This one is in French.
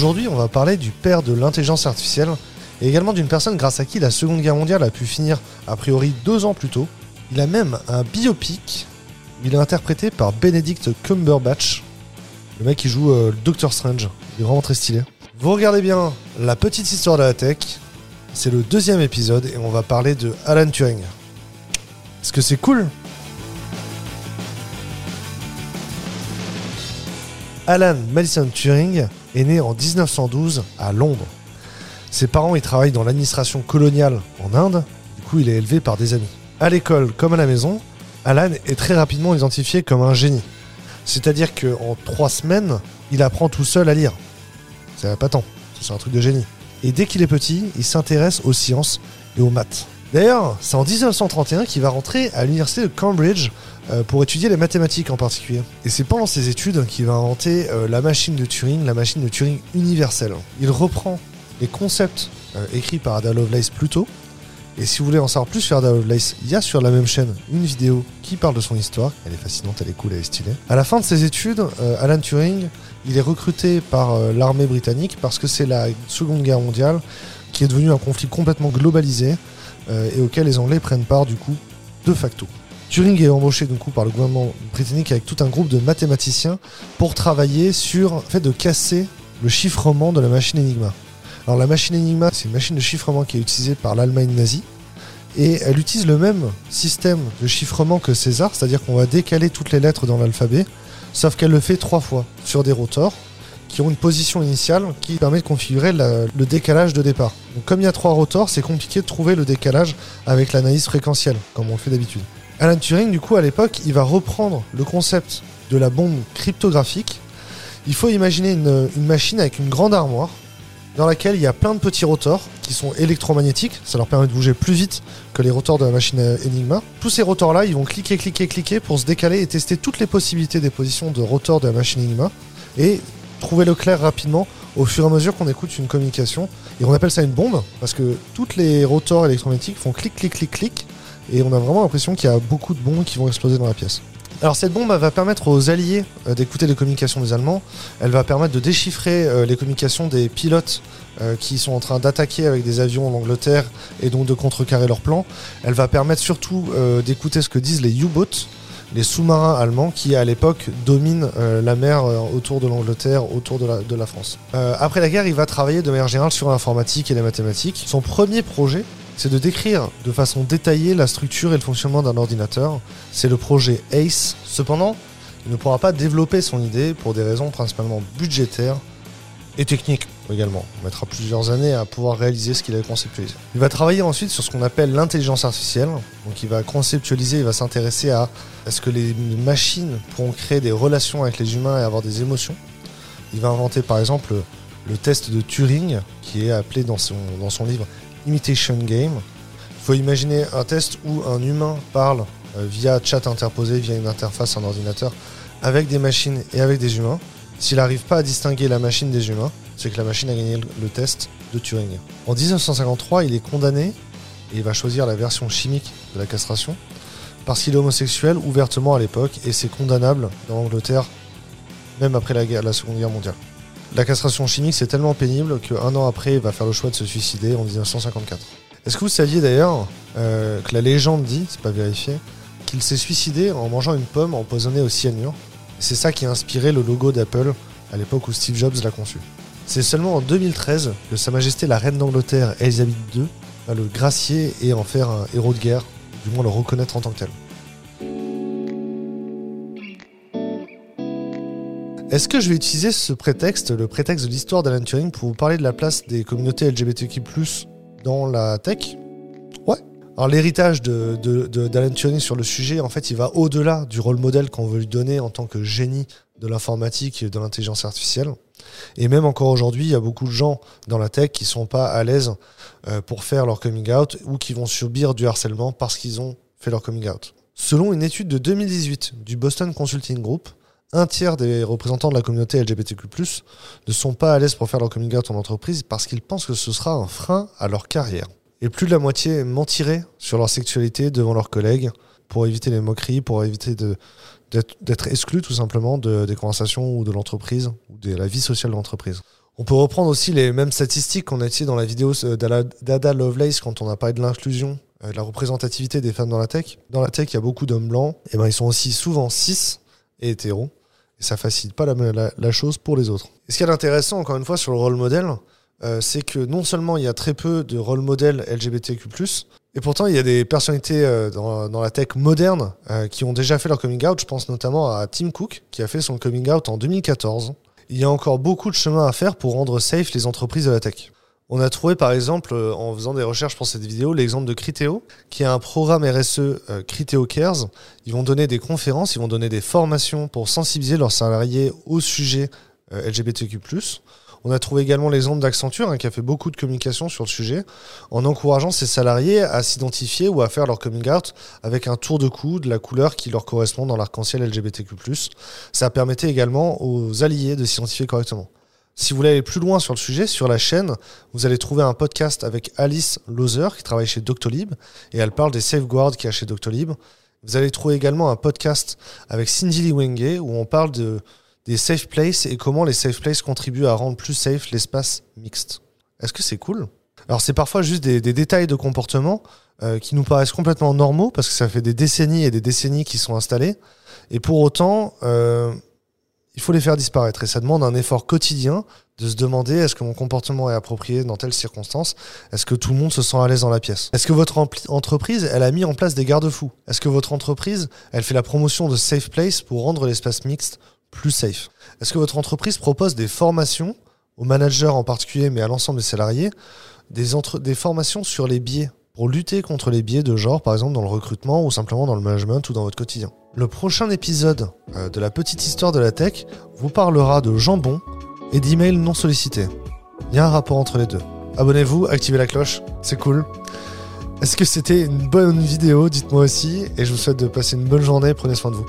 Aujourd'hui, on va parler du père de l'intelligence artificielle et également d'une personne grâce à qui la Seconde Guerre mondiale a pu finir a priori deux ans plus tôt. Il a même un biopic. Il est interprété par Benedict Cumberbatch, le mec qui joue euh, le Doctor Strange. Il est vraiment très stylé. Vous regardez bien la petite histoire de la tech. C'est le deuxième épisode et on va parler de Alan Turing. Est-ce que c'est cool? Alan Madison Turing est né en 1912 à Londres. Ses parents y travaillent dans l'administration coloniale en Inde, du coup il est élevé par des amis. À l'école comme à la maison, Alan est très rapidement identifié comme un génie. C'est-à-dire qu'en trois semaines, il apprend tout seul à lire. C'est pas tant, c'est un truc de génie. Et dès qu'il est petit, il s'intéresse aux sciences et aux maths. D'ailleurs, c'est en 1931 qu'il va rentrer à l'université de Cambridge euh, pour étudier les mathématiques en particulier. Et c'est pendant ses études qu'il va inventer euh, la machine de Turing, la machine de Turing universelle. Il reprend les concepts euh, écrits par Ada Lovelace plus tôt. Et si vous voulez en savoir plus sur Ada Lovelace, il y a sur la même chaîne une vidéo qui parle de son histoire. Elle est fascinante, elle est cool, elle est stylée. À la fin de ses études, Alan Turing, il est recruté par l'armée britannique parce que c'est la Seconde Guerre mondiale qui est devenue un conflit complètement globalisé et auquel les Anglais prennent part du coup de facto. Turing est embauché du coup par le gouvernement britannique avec tout un groupe de mathématiciens pour travailler sur le fait de casser le chiffrement de la machine Enigma. Alors la machine Enigma, c'est une machine de chiffrement qui est utilisée par l'Allemagne nazie et elle utilise le même système de chiffrement que César, c'est-à-dire qu'on va décaler toutes les lettres dans l'alphabet, sauf qu'elle le fait trois fois sur des rotors qui ont une position initiale qui permet de configurer le décalage de départ. Donc comme il y a trois rotors, c'est compliqué de trouver le décalage avec l'analyse fréquentielle, comme on le fait d'habitude. Alan Turing, du coup, à l'époque, il va reprendre le concept de la bombe cryptographique. Il faut imaginer une, machine avec une grande armoire dans laquelle il y a plein de petits rotors qui sont électromagnétiques. Ça leur permet de bouger plus vite que les rotors de la machine Enigma. Tous ces rotors-là, ils vont cliquer, cliquer, cliquer pour se décaler et tester toutes les possibilités des positions de rotors de la machine Enigma et trouver le clair rapidement au fur et à mesure qu'on écoute une communication. Et on appelle ça une bombe parce que toutes les rotors électromagnétiques font clic, clic, clic, clic et on a vraiment l'impression qu'il y a beaucoup de bombes qui vont exploser dans la pièce. Alors cette bombe va permettre aux alliés euh, d'écouter les communications des Allemands, elle va permettre de déchiffrer euh, les communications des pilotes euh, qui sont en train d'attaquer avec des avions en Angleterre et donc de contrecarrer leur plan. Elle va permettre surtout d'écouter ce que disent les U-boats, les sous-marins allemands qui à l'époque dominent la mer autour de l'Angleterre, autour de la, France. après la guerre, il va travailler de manière générale sur l'informatique et les mathématiques. Son premier projet, c'est de décrire de façon détaillée la structure et le fonctionnement d'un ordinateur. C'est le projet ACE. Cependant, il ne pourra pas développer son idée pour des raisons principalement budgétaires et techniques également. On mettra plusieurs années à pouvoir réaliser ce qu'il a conceptualisé. Il va travailler ensuite sur ce qu'on appelle l'intelligence artificielle. Il va conceptualiser, il va s'intéresser à est-ce que les machines pourront créer des relations avec les humains et avoir des émotions. Il va inventer par exemple le test de Turing, qui est appelé dans son, dans son livre Imitation Game. Il faut imaginer un test où un humain parle euh, via chat interposé, via une interface, un ordinateur, avec des machines et avec des humains. S'il n'arrive pas à distinguer la machine des humains, c'est que la machine a gagné le test de Turing. En 1953, il est condamné et il va choisir la version chimique de la castration parce qu'il est homosexuel ouvertement à l'époque et c'est condamnable dans l'Angleterre même après la, Seconde Guerre mondiale. La castration chimique, c'est tellement pénible qu'un an après, il va faire le choix de se suicider en 1954. Est-ce que vous saviez d'ailleurs euh, que la légende dit, c'est pas vérifié, qu'il s'est suicidé en mangeant une pomme empoisonnée au cyanure? C'est ça qui a inspiré le logo d'Apple à l'époque où Steve Jobs l'a conçu. C'est seulement en 2013 que Sa Majesté la Reine d'Angleterre, Elisabeth II, va le gracier et en faire un héros de guerre, du moins le reconnaître en tant que tel. Est-ce que je vais utiliser ce prétexte, le prétexte de l'histoire d'Alan Turing, pour vous parler de la place des communautés LGBTQ+, dans la tech? Ouais. Alors l'héritage d'Alan Turing sur le sujet, en fait, il va au-delà du rôle modèle qu'on veut lui donner en tant que génie de l'informatique et de l'intelligence artificielle. Et même encore aujourd'hui, il y a beaucoup de gens dans la tech qui sont pas à l'aise euh, pour faire leur coming out ou qui vont subir du harcèlement parce qu'ils ont fait leur coming out. Selon une étude de 2018 du Boston Consulting Group, un tiers des représentants de la communauté LGBTQ+, ne sont pas à l'aise pour faire leur coming out en entreprise parce qu'ils pensent que ce sera un frein à leur carrière. Et plus de la moitié mentiraient sur leur sexualité devant leurs collègues pour éviter les moqueries, pour éviter d'être exclus tout simplement de, des conversations ou de l'entreprise ou de la vie sociale de l'entreprise. On peut reprendre aussi les mêmes statistiques qu'on a utilisées dans la vidéo d'Ada Lovelace quand on a parlé de l'inclusion, de la représentativité des femmes dans la tech. Dans la tech, il y a beaucoup d'hommes blancs, et ben ils sont aussi souvent cis et hétéros, et ça facilite pas la, chose pour les autres. Et ce qui est intéressant, encore une fois, sur le rôle modèle, c'est que non seulement il y a très peu de rôle modèles LGBTQ+, et pourtant, il y a des personnalités euh, dans, la tech moderne euh, qui ont déjà fait leur coming out. Je pense notamment à Tim Cook, qui a fait son coming out en 2014. Il y a encore beaucoup de chemin à faire pour rendre safe les entreprises de la tech. On a trouvé par exemple, euh, en faisant des recherches pour cette vidéo, l'exemple de Criteo, qui a un programme RSE Criteo Cares. Ils vont donner des conférences, ils vont donner des formations pour sensibiliser leurs salariés au sujet LGBTQ+. On a trouvé également l'exemple d'Accenture, hein, qui a fait beaucoup de communication sur le sujet, en encourageant ses salariés à s'identifier ou à faire leur coming out avec un tour de cou de la couleur qui leur correspond dans l'arc-en-ciel LGBTQ+. Ça permettait également aux alliés de s'identifier correctement. Si vous voulez aller plus loin sur le sujet, sur la chaîne, vous allez trouver un podcast avec Alice Lozer qui travaille chez Doctolib et elle parle des safeguards qu'il y a chez Doctolib. Vous allez trouver également un podcast avec Cindy Liwenge où on parle de safe places et comment les safe places contribuent à rendre plus safe l'espace mixte. Est-ce que c'est cool? Alors c'est parfois juste des, détails de comportement euh, qui nous paraissent complètement normaux parce que ça fait des décennies et des décennies qui sont installés. Et pour autant euh, il faut les faire disparaître. Et ça demande un effort quotidien de se demander est-ce que mon comportement est approprié dans telle circonstance Est-ce que tout le monde se sent à l'aise dans la pièce? Est-ce que votre entreprise, elle a mis en place des garde-fous? Est-ce que votre entreprise, elle fait la promotion de safe place pour rendre l'espace mixte plus safe. Est-ce que votre entreprise propose des formations aux managers en particulier, mais à l'ensemble des salariés, des, des formations sur les biais pour lutter contre les biais de genre, par exemple dans le recrutement ou simplement dans le management ou dans votre quotidien? Le prochain épisode euh, de la petite histoire de la tech vous parlera de jambon et d'emails non sollicités. Il y a un rapport entre les deux. Abonnez-vous, activez la cloche, c'est cool. Est-ce que c'était une bonne vidéo? Dites-moi aussi. Et je vous souhaite de passer une bonne journée. Prenez soin de vous.